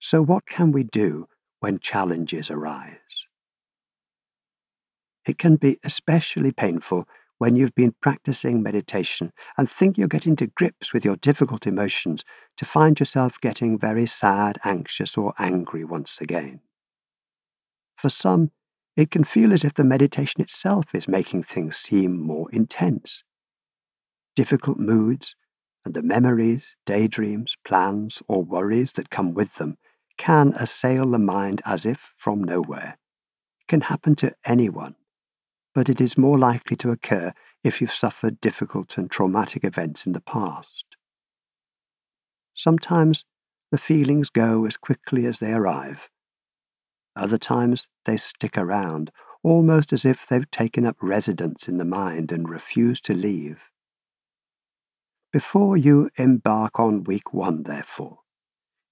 So, what can we do when challenges arise? It can be especially painful when you've been practicing meditation and think you're getting to grips with your difficult emotions to find yourself getting very sad, anxious, or angry once again. For some, it can feel as if the meditation itself is making things seem more intense. Difficult moods and the memories, daydreams, plans, or worries that come with them can assail the mind as if from nowhere. It can happen to anyone, but it is more likely to occur if you've suffered difficult and traumatic events in the past. Sometimes the feelings go as quickly as they arrive. Other times they stick around, almost as if they've taken up residence in the mind and refuse to leave. Before you embark on week one, therefore,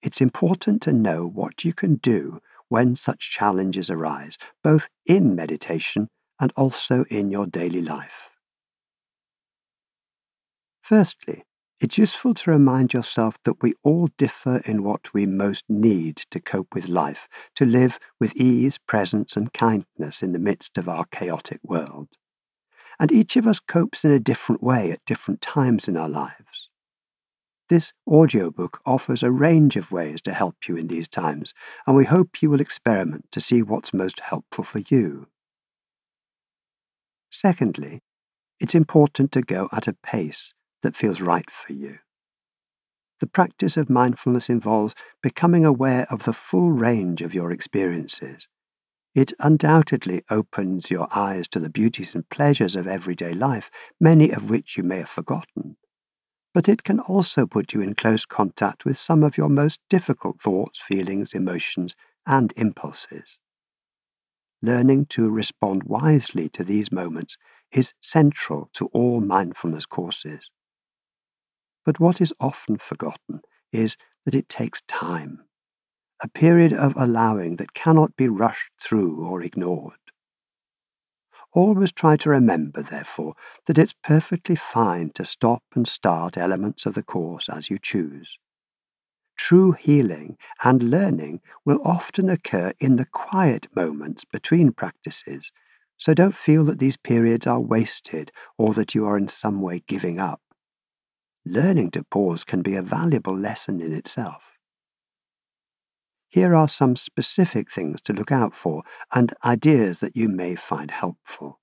it's important to know what you can do when such challenges arise, both in meditation and also in your daily life. Firstly, it's useful to remind yourself that we all differ in what we most need to cope with life, to live with ease, presence, and kindness in the midst of our chaotic world. And each of us copes in a different way at different times in our lives. This audiobook offers a range of ways to help you in these times, and we hope you will experiment to see what's most helpful for you. Secondly, it's important to go at a pace that feels right for you. The practice of mindfulness involves becoming aware of the full range of your experiences. It undoubtedly opens your eyes to the beauties and pleasures of everyday life, many of which you may have forgotten but it can also put you in close contact with some of your most difficult thoughts, feelings, emotions, and impulses. Learning to respond wisely to these moments is central to all mindfulness courses. But what is often forgotten is that it takes time, a period of allowing that cannot be rushed through or ignored. Always try to remember, therefore, that it's perfectly fine to stop and start elements of the course as you choose. True healing and learning will often occur in the quiet moments between practices, so don't feel that these periods are wasted or that you are in some way giving up. Learning to pause can be a valuable lesson in itself. Here are some specific things to look out for and ideas that you may find helpful.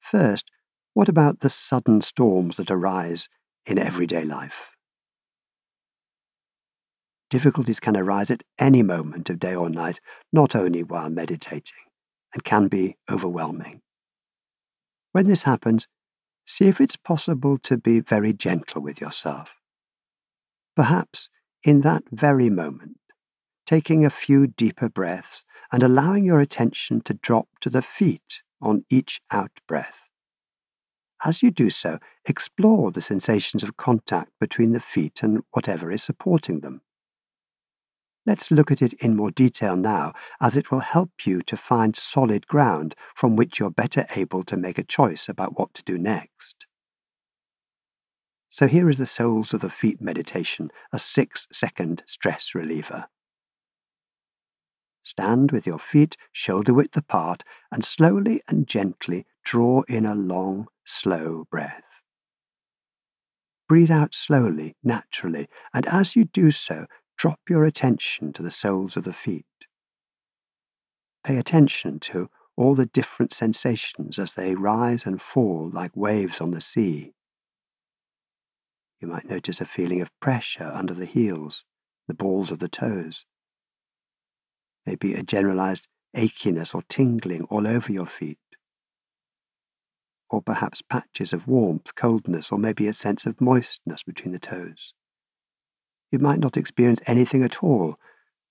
First, what about the sudden storms that arise in everyday life? Difficulties can arise at any moment of day or night, not only while meditating, and can be overwhelming. When this happens, see if it's possible to be very gentle with yourself. Perhaps in that very moment, taking a few deeper breaths and allowing your attention to drop to the feet on each out breath. As you do so, explore the sensations of contact between the feet and whatever is supporting them. Let's look at it in more detail now, as it will help you to find solid ground from which you're better able to make a choice about what to do next. So here is the soles of the feet meditation, a six second stress reliever. Stand with your feet shoulder width apart and slowly and gently draw in a long, slow breath. Breathe out slowly, naturally, and as you do so, drop your attention to the soles of the feet. Pay attention to all the different sensations as they rise and fall like waves on the sea. You might notice a feeling of pressure under the heels, the balls of the toes. Maybe a generalized achiness or tingling all over your feet. Or perhaps patches of warmth, coldness, or maybe a sense of moistness between the toes. You might not experience anything at all,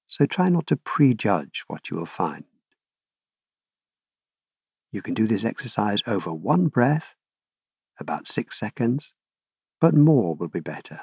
so try not to prejudge what you will find. You can do this exercise over one breath, about six seconds, but more will be better.